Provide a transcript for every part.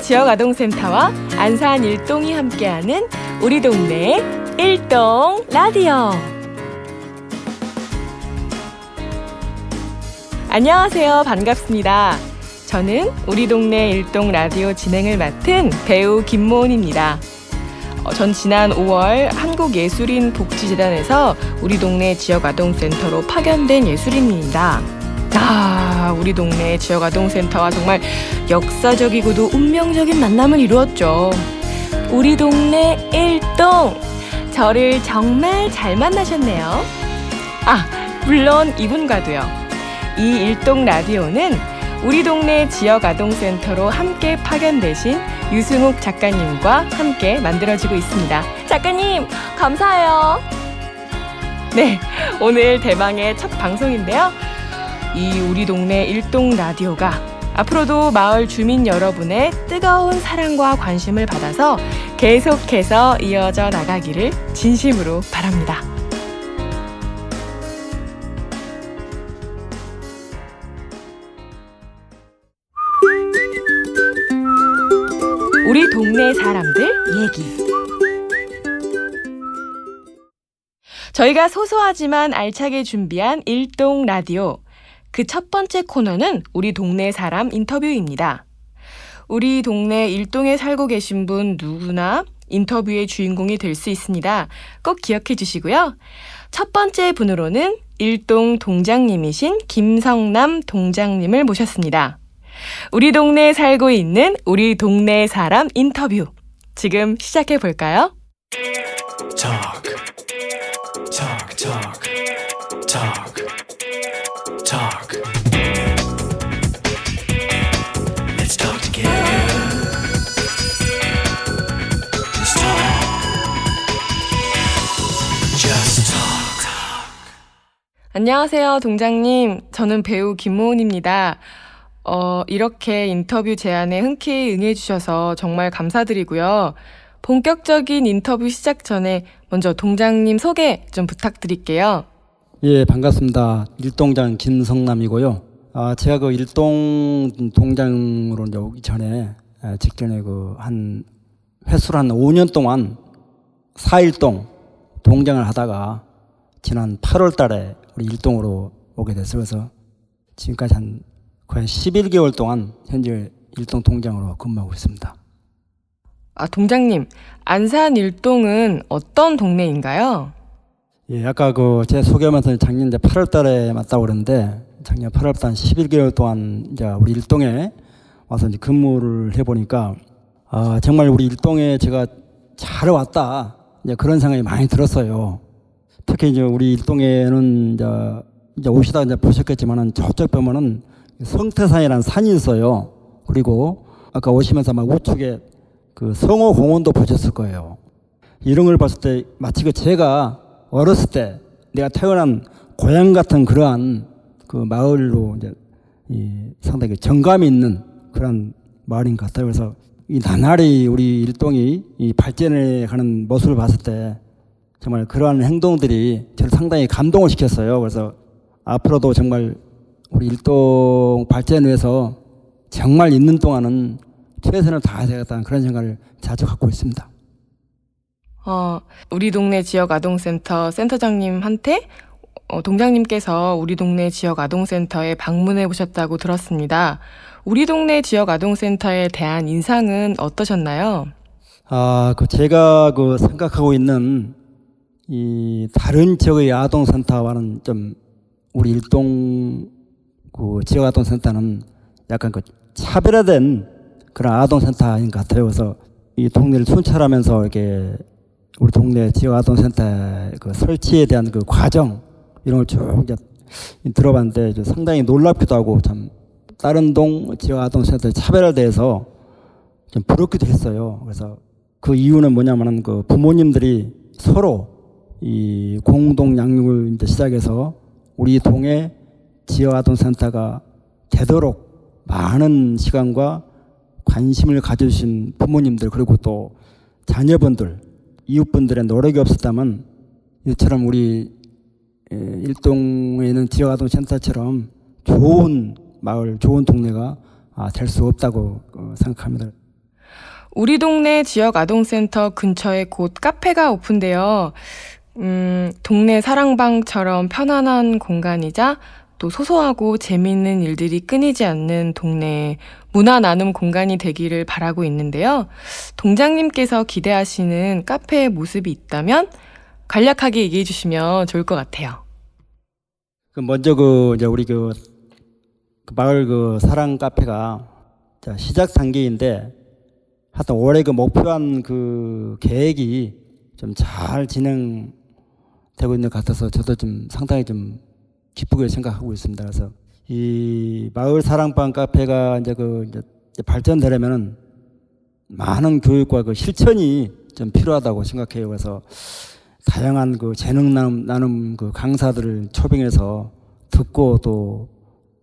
지역아동센터와 안산 일동이 함께하는 우리 동네 일동 라디오. 안녕하세요. 반갑습니다. 저는 우리 동네 일동 라디오 진행을 맡은 배우 김모은입니다. 어, 전 지난 5월 한국예술인 복지재단에서 우리 동네 지역아동센터로 파견된 예술인입니다. 아, 우리 동네 지역 아동센터와 정말 역사적이고도 운명적인 만남을 이루었죠. 우리 동네 일동 저를 정말 잘 만나셨네요. 아, 물론 이분과도요. 이 일동 라디오는 우리 동네 지역 아동센터로 함께 파견되신 유승욱 작가님과 함께 만들어지고 있습니다. 작가님, 감사해요. 네, 오늘 대망의 첫 방송인데요. 이 우리 동네 일동 라디오가 앞으로도 마을 주민 여러분의 뜨거운 사랑과 관심을 받아서 계속해서 이어져 나가기를 진심으로 바랍니다. 우리 동네 사람들 얘기. 저희가 소소하지만 알차게 준비한 일동 라디오. 그 첫 번째 코너는 우리 동네 사람 인터뷰입니다. 우리 동네 일동에 살고 계신 분 누구나 인터뷰의 주인공이 될 수 있습니다. 꼭 기억해 주시고요. 첫 번째 분으로는 일동 동장님이신 김성남 동장님을 모셨습니다. 우리 동네에 살고 있는 우리 동네 사람 인터뷰. 지금 시작해 볼까요? 안녕하세요, 동장님. 저는 배우 김모은입니다. 어, 이렇게 인터뷰 제안에 흔쾌히 응해주셔서 정말 감사드리고요. 본격적인 인터뷰 시작 전에 먼저 동장님 소개 좀 부탁드릴게요. 예, 반갑습니다. 일동장 김성남이고요. 아, 제가 그 일동 동장으로 이제 오기 전에 에, 직전에 그 한 횟수로 한 5년 동안 4일동 동장을 하다가 지난 8월 달에 우리 일동으로 오게 됐어요. 그래서 지금까지 한 거의 11개월 동안 현재 일동 동장으로 근무하고 있습니다. 아, 동장님, 안산 일동은 어떤 동네인가요? 예, 아까 그 제 소개하면서 작년 이제 8월 달에 맞다고 그러는데 작년 8월 달 11개월 동안 이제 우리 일동에 와서 이제 근무를 해 보니까 아, 정말 우리 일동에 제가 잘 왔다. 이제 그런 생각이 많이 들었어요. 특히 이제 우리 일동에는 이제 이제 오시다 이제 보셨겠지만은 저쪽 보면은 성태산이라는 산이 있어요. 그리고 아까 오시면서 막 우측에 그 성호 공원도 보셨을 거예요. 이런 걸 봤을 때 마치 그 제가 어렸을 때 내가 태어난 고향 같은 그러한 그 마을로 이제 이 상당히 정감이 있는 그런 마을인 것 같아요. 그래서 이 나날이 우리 일동이 이 발전해 가는 모습을 봤을 때 정말 그러한 행동들이 저를 상당히 감동을 시켰어요. 그래서 앞으로도 정말 우리 일동 발전을 위해서 정말 있는 동안은 최선을 다해야 되겠다는 그런 생각을 자주 갖고 있습니다. 어, 우리 동네 지역 아동센터 센터장님한테 어, 동장님께서 우리 동네 지역 아동센터에 방문해 보셨다고 들었습니다. 우리 동네 지역 아동센터에 대한 인상은 어떠셨나요? 아, 그 제가 그 생각하고 있는 이 다른 지역의 아동센터와는 좀 우리 일동 그 지역 아동센터는 약간 그 차별화된 그런 아동센터인 것 같아요. 그래서 이 동네를 순찰하면서 이렇게 우리 동네 지역 아동센터 그 설치에 대한 그 과정 이런 걸 쭉 이제 들어봤는데 이제 상당히 놀랍기도 하고 참 다른 동 지역 아동센터의 차별화에 대해서 좀 부럽기도 했어요. 그래서 그 이유는 뭐냐면은 그 부모님들이 서로 이 공동 양육을 이제 시작해서 우리 동의 지역 아동센터가 되도록 많은 시간과 관심을 가져주신 부모님들 그리고 또 자녀분들 이웃분들의 노력이 없었다면 이처럼 우리 에, 일동에 있는 지역 아동센터처럼 좋은 마을, 좋은 동네가 아, 될수 없다고 어, 생각합니다. 우리 동네 지역 아동센터 근처에 곧 카페가 오픈되어 음, 동네 사랑방처럼 편안한 공간이자 또 소소하고 재미있는 일들이 끊이지 않는 동네 문화 나눔 공간이 되기를 바라고 있는데요. 동장님께서 기대하시는 카페의 모습이 있다면 간략하게 얘기해 주시면 좋을 것 같아요. 그 먼저 그 이제 우리 그, 그 마을 그 사랑 카페가 자, 시작 단계인데 하여튼 올해 그 목표한 그 계획이 좀 잘 진행 되고 있는 것 같아서 저도 좀 상당히 좀 기쁘게 생각하고 있습니다. 그래서 이 마을 사랑방 카페가 이제 그 이제 발전되려면은 많은 교육과 그 실천이 좀 필요하다고 생각해요. 그래서 다양한 그 재능 나눔, 나눔 그 강사들을 초빙해서 듣고 또,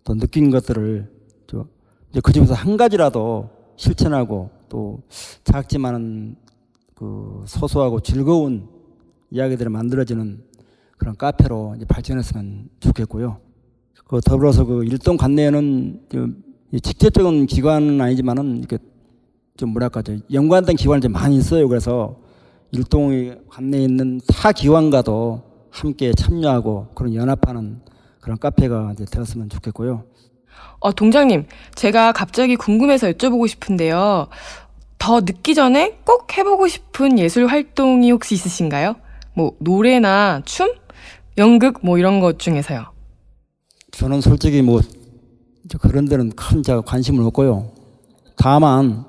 또 느낀 것들을 저 이제 그 중에서 한 가지라도 실천하고 또 작지만은 그 소소하고 즐거운 이야기들이 만들어지는 그런 카페로 발전했으면 좋겠고요. 그 더불어서 그 일동 관내에는 좀 직접적인 기관은 아니지만은 이렇게 좀 뭐랄까 좀 연관된 기관이 좀 많이 있어요. 그래서 일동 관내에 있는 타 기관과도 함께 참여하고 그런 연합하는 그런 카페가 이제 되었으면 좋겠고요. 어, 동장님, 제가 갑자기 궁금해서 여쭤보고 싶은데요. 더 늦기 전에 꼭 해보고 싶은 예술 활동이 혹시 있으신가요? 뭐, 노래나 춤? 연극? 뭐 이런 것 중에서요. 저는 솔직히 뭐 그런 데는 큰 제가 관심을 없고요. 다만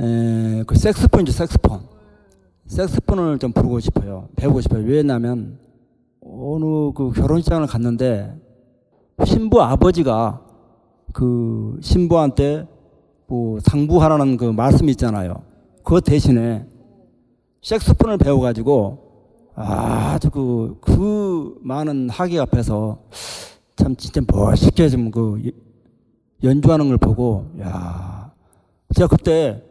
에, 그 색스폰이죠, 색스폰. 색스폰을 좀 부르고 싶어요. 배우고 싶어요. 왜냐하면 어느 그 결혼식장을 갔는데 신부 아버지가 그 신부한테 뭐 상부하라는 그 말씀 있잖아요. 그 대신에 색스폰을 배워가지고 아주 그, 그 많은 학위 앞에서 참 진짜 멋있게 좀그 연주하는 걸 보고, 야 제가 그때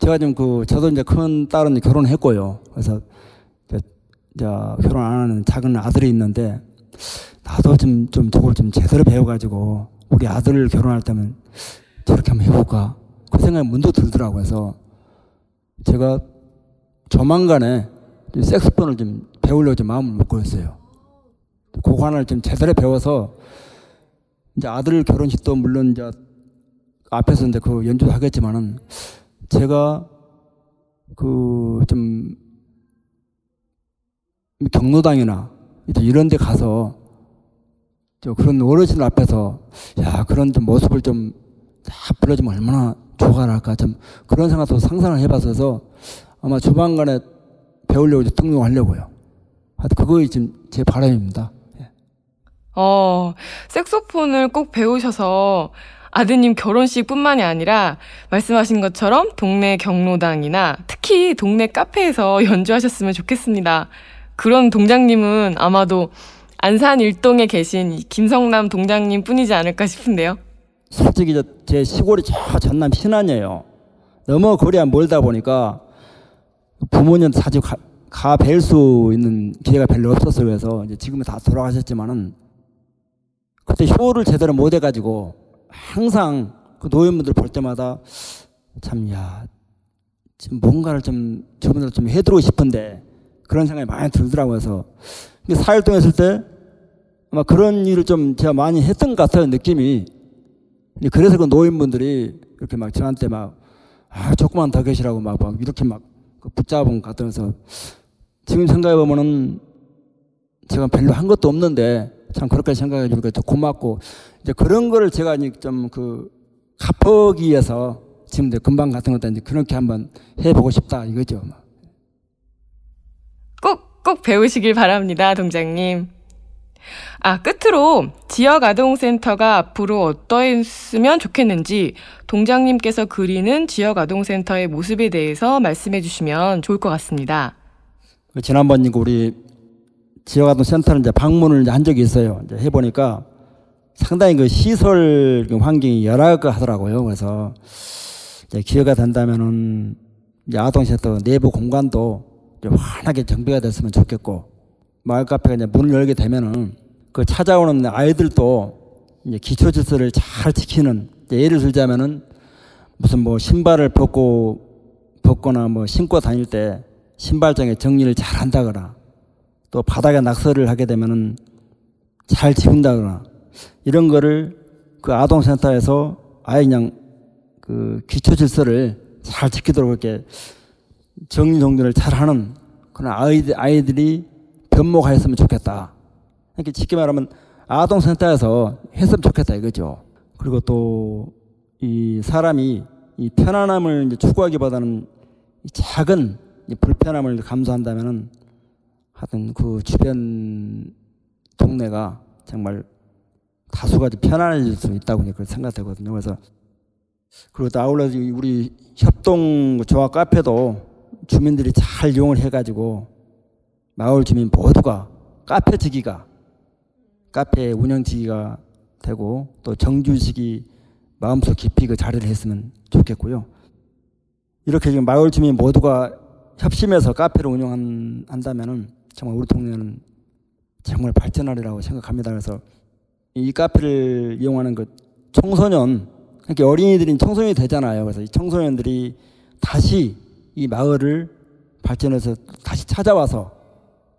제가 좀 그, 저도 이제 큰 딸은 결혼했고요. 그래서 이제, 결혼 안 하는 작은 아들이 있는데 나도 좀, 좀 저걸 좀 제대로 배워가지고 우리 아들 결혼할 때면 저렇게 한번 해볼까. 그 생각이 문득 들더라고요. 그래서 제가 조만간에 색스폰을 좀 배우려고 좀 마음을 먹고 있어요. 그거 하나를 좀 제대로 배워서 이제 아들 결혼식도 물론 이제 앞에서 이제 그 연주도 하겠지만은 제가 그 좀 경로당이나 이런 데 가서 저 그런 어르신 앞에서 야 그런 좀 모습을 좀다 불러주면 얼마나 좋아할까 좀 그런 생각도 상상을 해봐서 아마 조만간에 배우려고 등록하려고요. 그거 지금 제 바람입니다. 예. 어, 색소폰을 꼭 배우셔서 아드님 결혼식뿐만이 아니라 말씀하신 것처럼 동네 경로당이나 특히 동네 카페에서 연주하셨으면 좋겠습니다. 그런 동장님은 아마도 안산 일동에 계신 김성남 동장님 뿐이지 않을까 싶은데요. 솔직히 제 시골이 저 전남 신안이에요. 너무 거리가 멀다 보니까 부모님한테 자주 가, 가 뵐 수 있는 기회가 별로 없었어요. 그래서 이제 지금은 다 돌아가셨지만은 그때 효를 제대로 못 해가지고 항상 그 노인분들 볼 때마다 참, 야, 지금 뭔가를 좀 저분들 좀 해드리고 싶은데 그런 생각이 많이 들더라고요. 그래서 4일 동안 했을 때 아마 그런 일을 좀 제가 많이 했던 것 같아요. 느낌이. 그래서 그 노인분들이 이렇게 막 저한테 막, 아, 조금만 더 계시라고 막, 막 이렇게 막그 붙잡은 것 같아서 지금 생각해 보면은 제가 별로 한 것도 없는데 참 그렇게 생각해 주니까 더 고맙고 이제 그런 거를 제가 이제 좀그 갚기 위해서 지금 금방 같은 것도 이제 그렇게 한번 해보고 싶다 이거죠. 꼭, 꼭 배우시길 바랍니다, 동장님. 아, 끝으로 지역 아동센터가 앞으로 어떠했으면 좋겠는지 동장님께서 그리는 지역 아동센터의 모습에 대해서 말씀해 주시면 좋을 것 같습니다. 그 지난번 우리 지역 아동센터는 이제 방문을 이제 한 적이 있어요. 이제 해보니까 상당히 그 시설 그 환경이 열악하더라고요. 그래서 이제 기회가 된다면은 아동센터 내부 공간도 환하게 정비가 됐으면 좋겠고 마을 카페가 이제 문을 열게 되면은 그 찾아오는 아이들도 이제 기초 질서를 잘 지키는 예를 들자면은 무슨 뭐 신발을 벗고 벗거나 뭐 신고 다닐 때 신발장에 정리를 잘 한다거나 또 바닥에 낙서를 하게 되면은 잘 지운다거나 이런 거를 그 아동센터에서 아예 그냥 그 기초 질서를 잘 지키도록 이렇게 정리 정돈을 잘 하는 그런 아이들, 아이들이 변모하였으면 좋겠다. 이렇게 쉽게 말하면 아동센터에서 했으면 좋겠다 이거죠. 그리고 또 이 사람이 이 편안함을 이제 추구하기보다는 이 작은 이 불편함을 감수한다면은 하여튼 그 주변 동네가 정말 다수가 좀 편안해질 수 있다고 그렇게 생각되거든요. 그래서 그리고 또 아울러 우리 협동 조합 카페도 주민들이 잘 이용을 해가지고 마을 주민 모두가 카페 지기가 카페 운영지기가 되고 또 정주식이 마음속 깊이 그 자리를 했으면 좋겠고요. 이렇게 지금 마을 주민 모두가 협심해서 카페를 운영한다면은 정말 우리 동네는 정말 발전하리라고 생각합니다. 그래서 이 카페를 이용하는 그 청소년, 그러니까 어린이들이 청소년이 되잖아요. 그래서 이 청소년들이 다시 이 마을을 발전해서 다시 찾아와서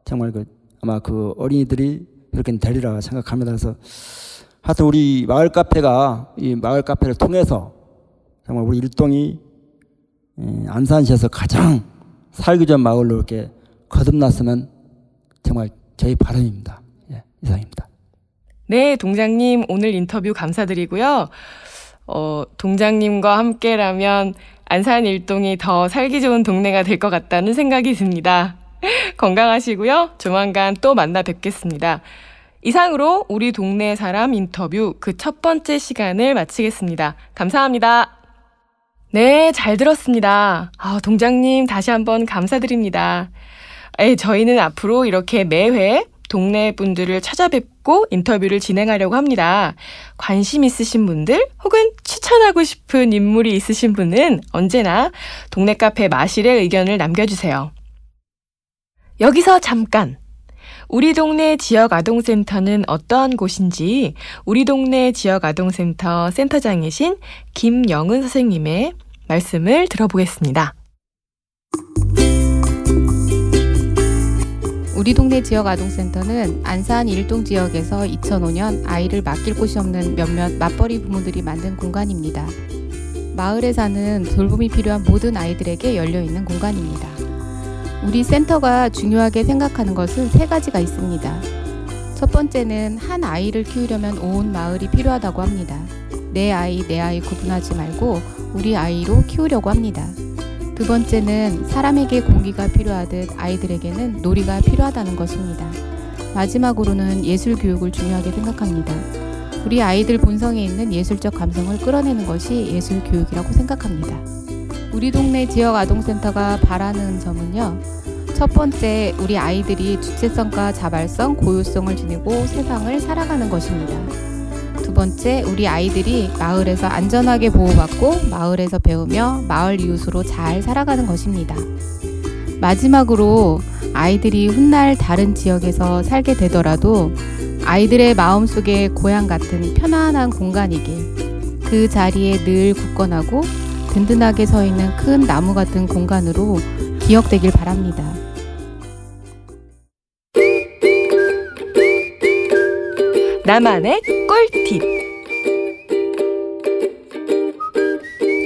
정말 그 아마 그 어린이들이 이렇게 되리라 생각합니다. 그래서 하여튼 우리 마을 카페가 이 마을 카페를 통해서 정말 우리 일동이 예, 안산시에서 가장 살기 좋은 마을로 이렇게 거듭났으면 정말 저희 바람입니다. 예, 이상입니다. 네, 동장님 오늘 인터뷰 감사드리고요. 어, 동장님과 함께라면 안산 일동이 더 살기 좋은 동네가 될 것 같다는 생각이 듭니다. 건강하시고요. 조만간 또 만나 뵙겠습니다. 이상으로 우리 동네 사람 인터뷰 그 첫 번째 시간을 마치겠습니다. 감사합니다. 네, 잘 들었습니다. 아, 동장님 다시 한번 감사드립니다. 에, 저희는 앞으로 이렇게 매회 동네 분들을 찾아뵙고 인터뷰를 진행하려고 합니다. 관심 있으신 분들 혹은 추천하고 싶은 인물이 있으신 분은 언제나 동네 카페 마실에 의견을 남겨주세요. 여기서 잠깐! 우리 동네 지역 아동센터는 어떠한 곳인지 우리 동네 지역 아동센터 센터장이신 김영은 선생님의 말씀을 들어보겠습니다. 우리 동네 지역 아동센터는 안산 일동 지역에서 2005년 아이를 맡길 곳이 없는 몇몇 맞벌이 부모들이 만든 공간입니다. 마을에 사는 돌봄이 필요한 모든 아이들에게 열려 있는 공간입니다. 우리 센터가 중요하게 생각하는 것은 세 가지가 있습니다. 첫 번째는 한 아이를 키우려면 온 마을이 필요하다고 합니다. 내 아이, 내 아이 구분하지 말고 우리 아이로 키우려고 합니다. 두 번째는 사람에게 공기가 필요하듯 아이들에게는 놀이가 필요하다는 것입니다. 마지막으로는 예술 교육을 중요하게 생각합니다. 우리 아이들 본성에 있는 예술적 감성을 끌어내는 것이 예술 교육이라고 생각합니다. 우리 동네 지역 아동센터가 바라는 점은요. 첫 번째, 우리 아이들이 주체성과 자발성, 고유성을 지니고 세상을 살아가는 것입니다. 두 번째, 우리 아이들이 마을에서 안전하게 보호받고 마을에서 배우며 마을 이웃으로 잘 살아가는 것입니다. 마지막으로 아이들이 훗날 다른 지역에서 살게 되더라도 아이들의 마음속에 고향 같은 편안한 공간이길 그 자리에 늘 굳건하고 든든하게 서 있는 큰 나무 같은 공간으로 기억되길 바랍니다. 나만의 꿀팁.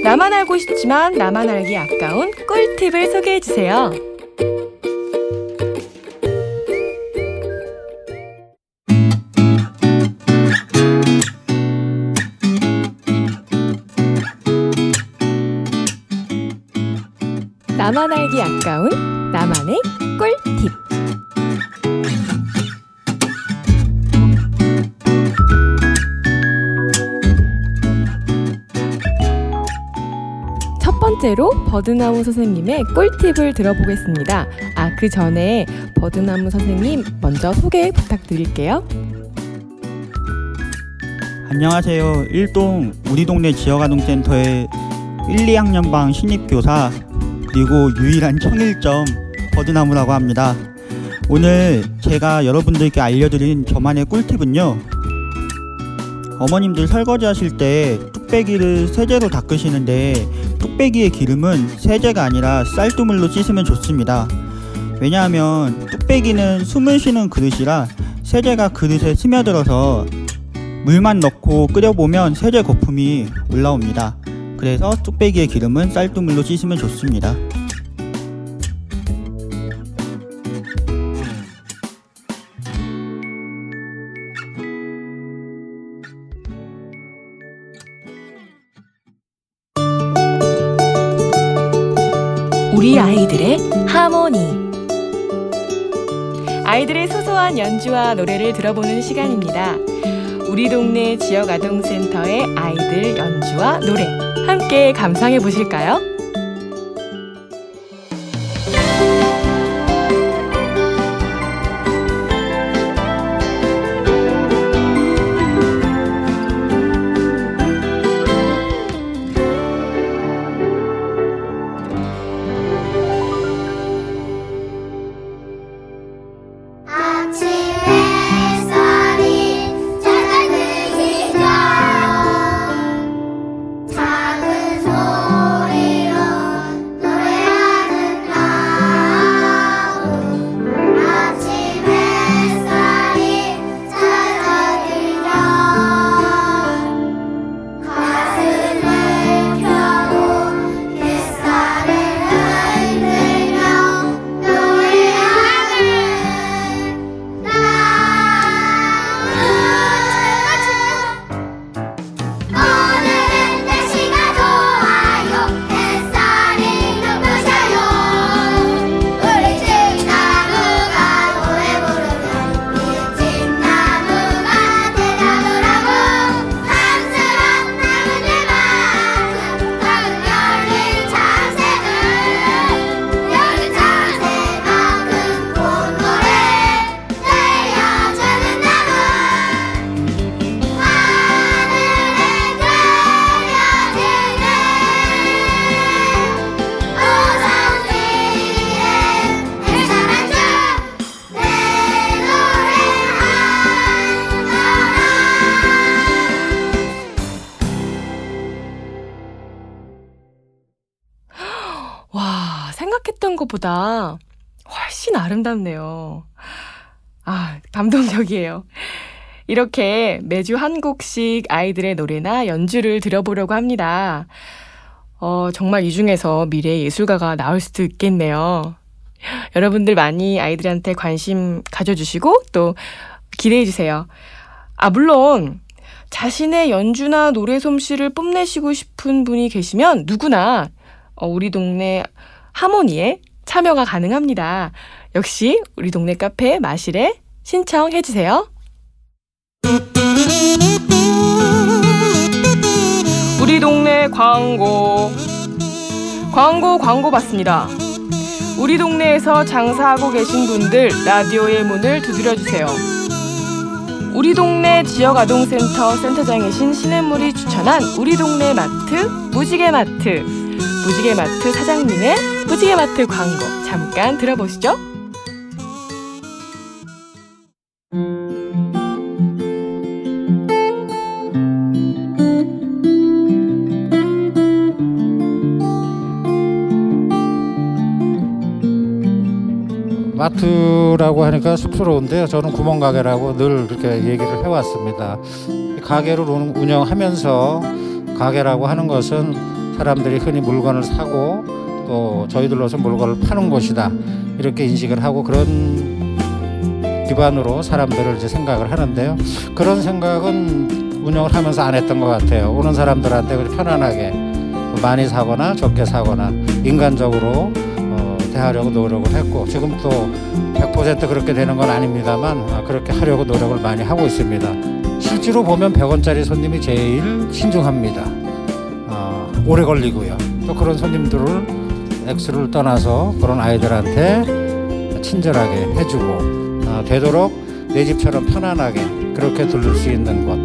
나만 알고 싶지만 나만 알기 아까운 꿀팁을 소개해 주세요. 나만 알기 아까운 나만의 꿀팁. 첫 번째로 버드나무 선생님의 꿀팁을 들어보겠습니다. 아, 그 전에 버드나무 선생님 먼저 소개 부탁드릴게요. 안녕하세요. 일동 우리 동네 지역아동센터의 1, 2학년방 신입교사 그리고 유일한 청일점 버드나무라고 합니다. 오늘 제가 여러분들께 알려드린 저만의 꿀팁은요. 어머님들 설거지 하실 때 뚝배기를 세제로 닦으시는데 뚝배기의 기름은 세제가 아니라 쌀뜨물로 씻으면 좋습니다. 왜냐하면 뚝배기는 숨을 쉬는 그릇이라 세제가 그릇에 스며들어서 물만 넣고 끓여보면 세제 거품이 올라옵니다. 그래서 뚝배기의 기름은 쌀뜨물로 씻으면 좋습니다. 우리 아이들의 하모니. 아이들의 소소한 연주와 노래를 들어보는 시간입니다. 우리 동네 지역 아동센터의 아이들 연주와 노래 함께 감상해 보실까요? 보다 훨씬 아름답네요. 아, 감동적이에요. 이렇게 매주 한 곡씩 아이들의 노래나 연주를 들어보려고 합니다. 어, 정말 이 중에서 미래 예술가가 나올 수도 있겠네요. 여러분들 많이 아이들한테 관심 가져주시고 또 기대해주세요. 아, 물론 자신의 연주나 노래 솜씨를 뽐내시고 싶은 분이 계시면 누구나 어, 우리 동네 하모니에 참여가 가능합니다. 역시 우리 동네 카페 마실에 신청해 주세요. 우리 동네 광고 광고 광고 받습니다. 우리 동네에서 장사하고 계신 분들 라디오의 문을 두드려 주세요. 우리 동네 지역 아동센터 센터장이신 신혜물이 추천한 우리 동네 마트 무지개 마트 무지개 마트 사장님의 무지개 마트 광고 잠깐 들어보시죠. 마트라고 하니까 쑥스러운데요. 저는 구멍가게라고 늘 그렇게 얘기를 해왔습니다. 이 가게를 운- 운영하면서 가게라고 하는 것은 사람들이 흔히 물건을 사고 또 저희들로서 물건을 파는 곳이다 이렇게 인식을 하고 그런 기반으로 사람들을 이제 생각을 하는데요. 그런 생각은 운영을 하면서 안 했던 것 같아요. 오는 사람들한테 편안하게 많이 사거나 적게 사거나 인간적으로 어, 대하려고 노력을 했고 지금 또 100% 그렇게 되는 건 아닙니다만 아, 그렇게 하려고 노력을 많이 하고 있습니다. 실제로 보면 100원짜리 손님이 제일 신중합니다. 아, 오래 걸리고요. 또 그런 손님들을 액수를 떠나서 그런 아이들한테 친절하게 해주고 아, 되도록 내 집처럼 편안하게 그렇게 들를 수 있는 곳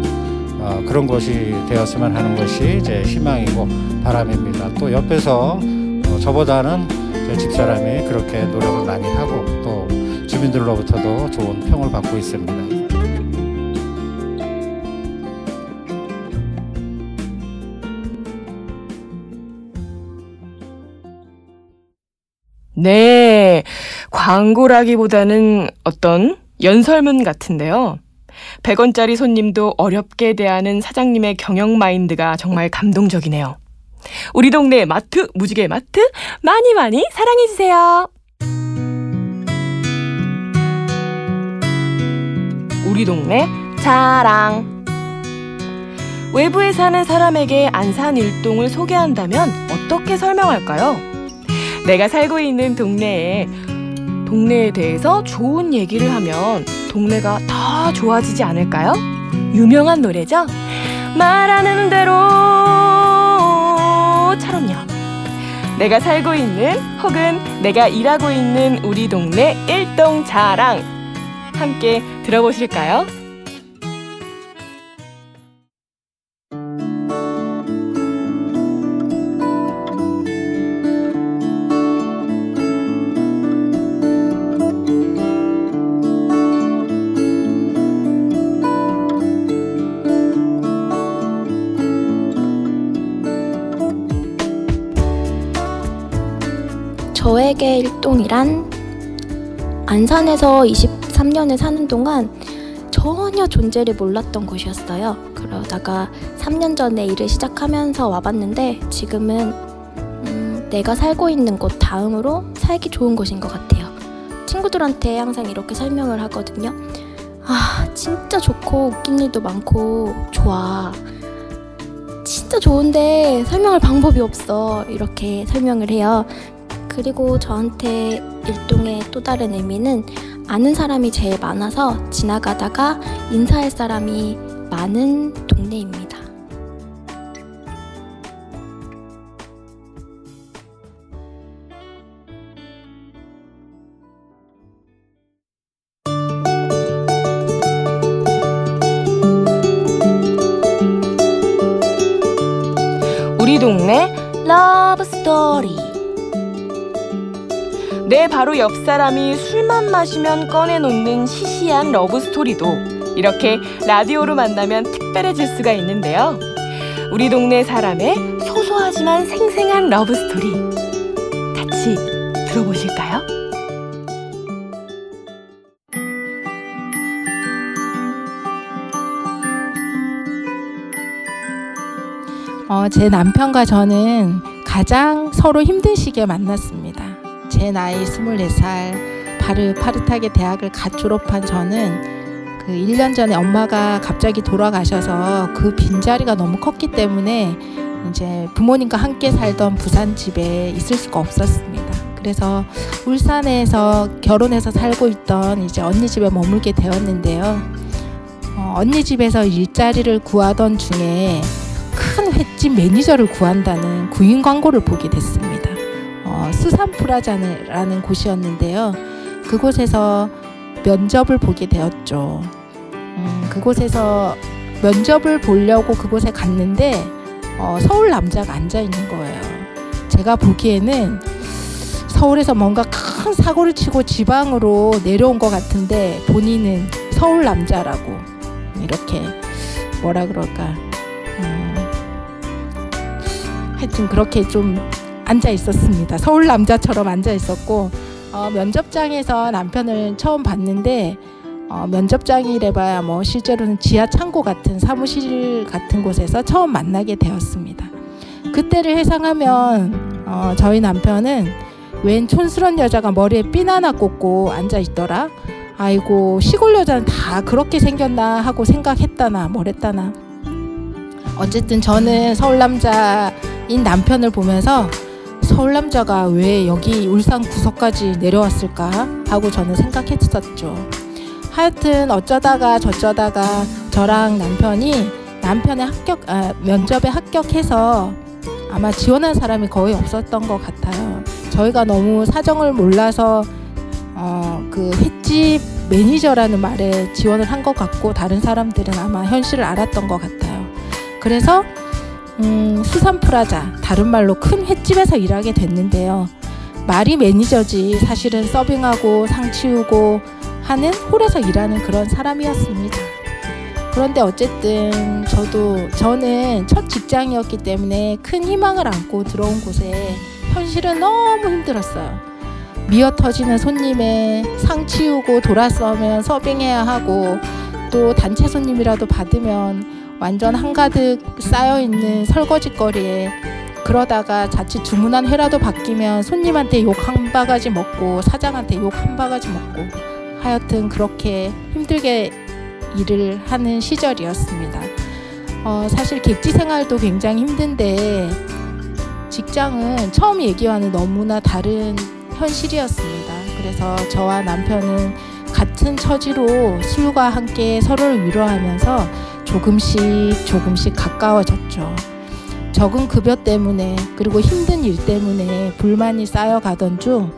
어, 그런 곳이 되었으면 하는 것이 제 희망이고 바람입니다. 또 옆에서 어, 저보다는 제 집사람이 그렇게 노력을 많이 하고 또 주민들로부터도 좋은 평을 받고 있습니다. 네, 광고라기보다는 어떤 연설문 같은데요. 100원짜리 손님도 어렵게 대하는 사장님의 경영 마인드가 정말 감동적이네요. 우리 동네 마트, 무지개 마트, 많이 많이 사랑해주세요. 우리 동네 자랑. 외부에 사는 사람에게 안산 일동을 소개한다면 어떻게 설명할까요? 내가 살고 있는 동네에 동네에 대해서 좋은 얘기를 하면 동네가 더 좋아지지 않을까요? 유명한 노래죠? 말하는 대로처럼요. 내가 살고 있는 혹은 내가 일하고 있는 우리 동네 일동 자랑 함께 들어보실까요? 저에게 일동이란 안산에서 23년을 사는 동안 전혀 존재를 몰랐던 곳이었어요. 그러다가 3년 전에 일을 시작하면서 와봤는데 지금은 음, 내가 살고 있는 곳 다음으로 살기 좋은 곳인 것 같아요. 친구들한테 항상 이렇게 설명을 하거든요. 아, 진짜 좋고 웃긴 일도 많고 좋아. 진짜 좋은데 설명할 방법이 없어. 이렇게 설명을 해요. 그리고 저한테 일동의 또 다른 의미는 아는 사람이 제일 많아서 지나가다가 인사할 사람이 많은 동네입니다. 바로 옆 사람이 술만 마시면 꺼내놓는 시시한 러브 스토리도 이렇게 라디오로 만나면 특별해질 수가 있는데요. 우리 동네 사람의 소소하지만 생생한 러브 스토리 같이 들어보실까요? 어, 제 남편과 저는 가장 서로 힘든 시기에 만났습니다. 제 나이 24살 파릇파릇하게 대학을 갓 졸업한 저는 그 1년 전에 엄마가 갑자기 돌아가셔서 그 빈자리가 너무 컸기 때문에 이제 부모님과 함께 살던 부산 집에 있을 수가 없었습니다. 그래서 울산에서 결혼해서 살고 있던 이제 언니 집에 머물게 되었는데요. 어, 언니 집에서 일자리를 구하던 중에 큰 횟집 매니저를 구한다는 구인 광고를 보게 됐습니다. 어, 수산 프라자라는 곳이었는데요. 그곳에서 면접을 보게 되었죠. 음, 그곳에서 면접을 보려고 그곳에 갔는데 어, 서울 남자가 앉아 있는 거예요. 제가 보기에는 서울에서 뭔가 큰 사고를 치고 지방으로 내려온 것 같은데 본인은 서울 남자라고 이렇게 뭐라 그럴까 음, 하여튼 그렇게 좀 앉아 있었습니다. 서울 남자처럼 앉아 있었고 어, 면접장에서 남편을 처음 봤는데 어, 면접장이래봐야 뭐 실제로는 지하 창고 같은 사무실 같은 곳에서 처음 만나게 되었습니다. 그때를 회상하면 어, 저희 남편은 웬 촌스런 여자가 머리에 핀 하나 꽂고 앉아 있더라. 아이고 시골 여자는 다 그렇게 생겼나 하고 생각했다나 뭐랬다나. 어쨌든 저는 서울 남자인 남편을 보면서 서울 남자가 왜 여기 울산 구석까지 내려왔을까 하고 저는 생각했었죠. 하여튼 어쩌다가 저쩌다가 저랑 남편이 남편의 합격 아, 면접에 합격해서 아마 지원한 사람이 거의 없었던 것 같아요. 저희가 너무 사정을 몰라서 어, 그 횟집 매니저라는 말에 지원을 한 것 같고 다른 사람들은 아마 현실을 알았던 것 같아요. 그래서 음, 수산프라자 다른 말로 큰 횟집에서 일하게 됐는데요. 말이 매니저지 사실은 서빙하고 상 치우고 하는 홀에서 일하는 그런 사람이었습니다. 그런데 어쨌든 저도 저는 첫 직장이었기 때문에 큰 희망을 안고 들어온 곳에 현실은 너무 힘들었어요. 미어 터지는 손님의 상 치우고 돌아서면 서빙해야 하고 또 단체 손님이라도 받으면 완전 한가득 쌓여 있는 설거지 거리에 그러다가 자칫 주문한 회라도 바뀌면 손님한테 욕 한 바가지 먹고 사장한테 욕 한 바가지 먹고 하여튼 그렇게 힘들게 일을 하는 시절이었습니다. 어, 사실 객지 생활도 굉장히 힘든데 직장은 처음 얘기와는 너무나 다른 현실이었습니다. 그래서 저와 남편은 같은 처지로 술과 함께 서로를 위로하면서 조금씩 조금씩 가까워졌죠. 적은 급여 때문에 그리고 힘든 일 때문에 불만이 쌓여가던 중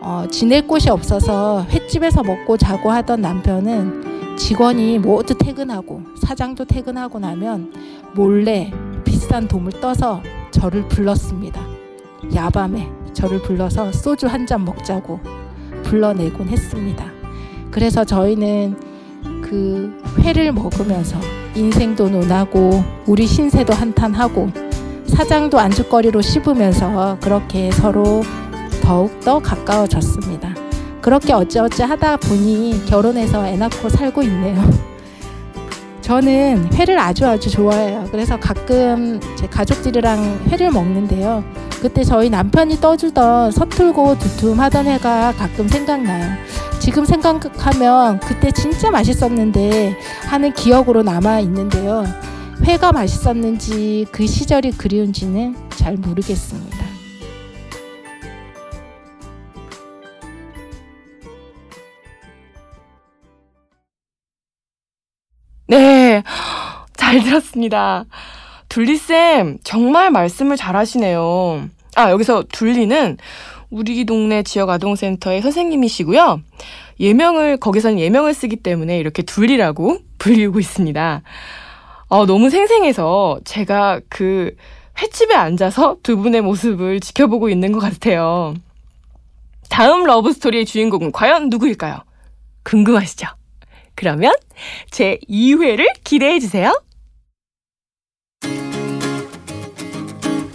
어, 지낼 곳이 없어서 횟집에서 먹고 자고 하던 남편은 직원이 모두 퇴근하고 사장도 퇴근하고 나면 몰래 비싼 돈을 떠서 저를 불렀습니다. 야밤에 저를 불러서 소주 한 잔 먹자고 불러내곤 했습니다. 그래서 저희는 그 회를 먹으면서 인생도 논하고 우리 신세도 한탄하고 사장도 안주거리로 씹으면서 그렇게 서로 더욱더 가까워졌습니다. 그렇게 어찌어찌 하다 보니 결혼해서 애 낳고 살고 있네요. 저는 회를 아주 아주 좋아해요. 그래서 가끔 제 가족들이랑 회를 먹는데요. 그때 저희 남편이 떠주던 서툴고 두툼하던 회가 가끔 생각나요. 지금 생각하면 그때 진짜 맛있었는데 하는 기억으로 남아 있는데요. 회가 맛있었는지 그 시절이 그리운지는 잘 모르겠습니다. 네, 잘 들었습니다. 둘리쌤, 정말 말씀을 잘 하시네요. 아, 여기서 둘리는 우리 동네 지역 아동센터의 선생님이시고요. 예명을, 거기서는 예명을 쓰기 때문에 이렇게 둘리라고 불리고 있습니다. 어, 너무 생생해서 제가 그 횟집에 앉아서 두 분의 모습을 지켜보고 있는 것 같아요. 다음 러브스토리의 주인공은 과연 누구일까요? 궁금하시죠? 그러면 제 2회를 기대해 주세요.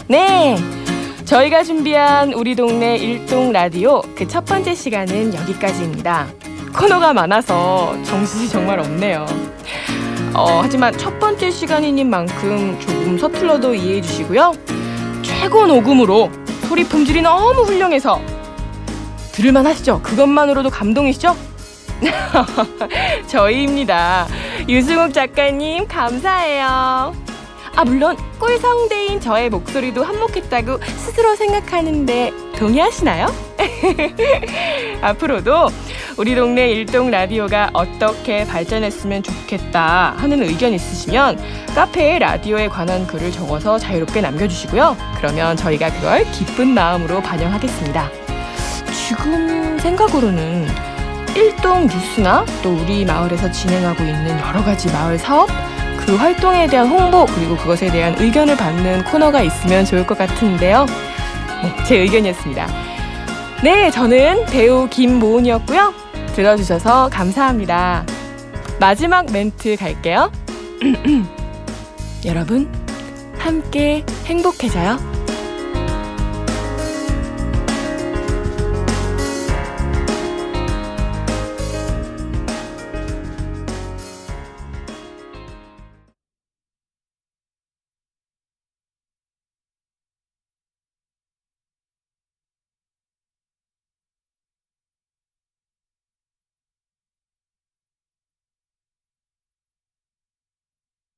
네. 저희가 준비한 우리 동네 일동 라디오 그 첫 번째 시간은 여기까지입니다. 코너가 많아서 정신이 정말 없네요. 어, 하지만 첫 번째 시간인 만큼 조금 서툴러도 이해해 주시고요. 최고 녹음으로 소리 품질이 너무 훌륭해서 들을만 하시죠? 그것만으로도 감동이시죠? 저희입니다. 유승욱 작가님, 감사해요. 아, 물론, 꿀성대인 저의 목소리도 한몫했다고 스스로 생각하는데, 동의하시나요? 앞으로도 우리 동네 일동 라디오가 어떻게 발전했으면 좋겠다 하는 의견 있으시면 카페에 라디오에 관한 글을 적어서 자유롭게 남겨주시고요. 그러면 저희가 그걸 기쁜 마음으로 반영하겠습니다. 지금 생각으로는 일동 뉴스나 또 우리 마을에서 진행하고 있는 여러 가지 마을 사업 그 활동에 대한 홍보 그리고 그것에 대한 의견을 받는 코너가 있으면 좋을 것 같은데요. 네, 제 의견이었습니다. 네, 저는 배우 김모은이었고요. 들어주셔서 감사합니다. 마지막 멘트 갈게요. 여러분, 함께 행복해져요.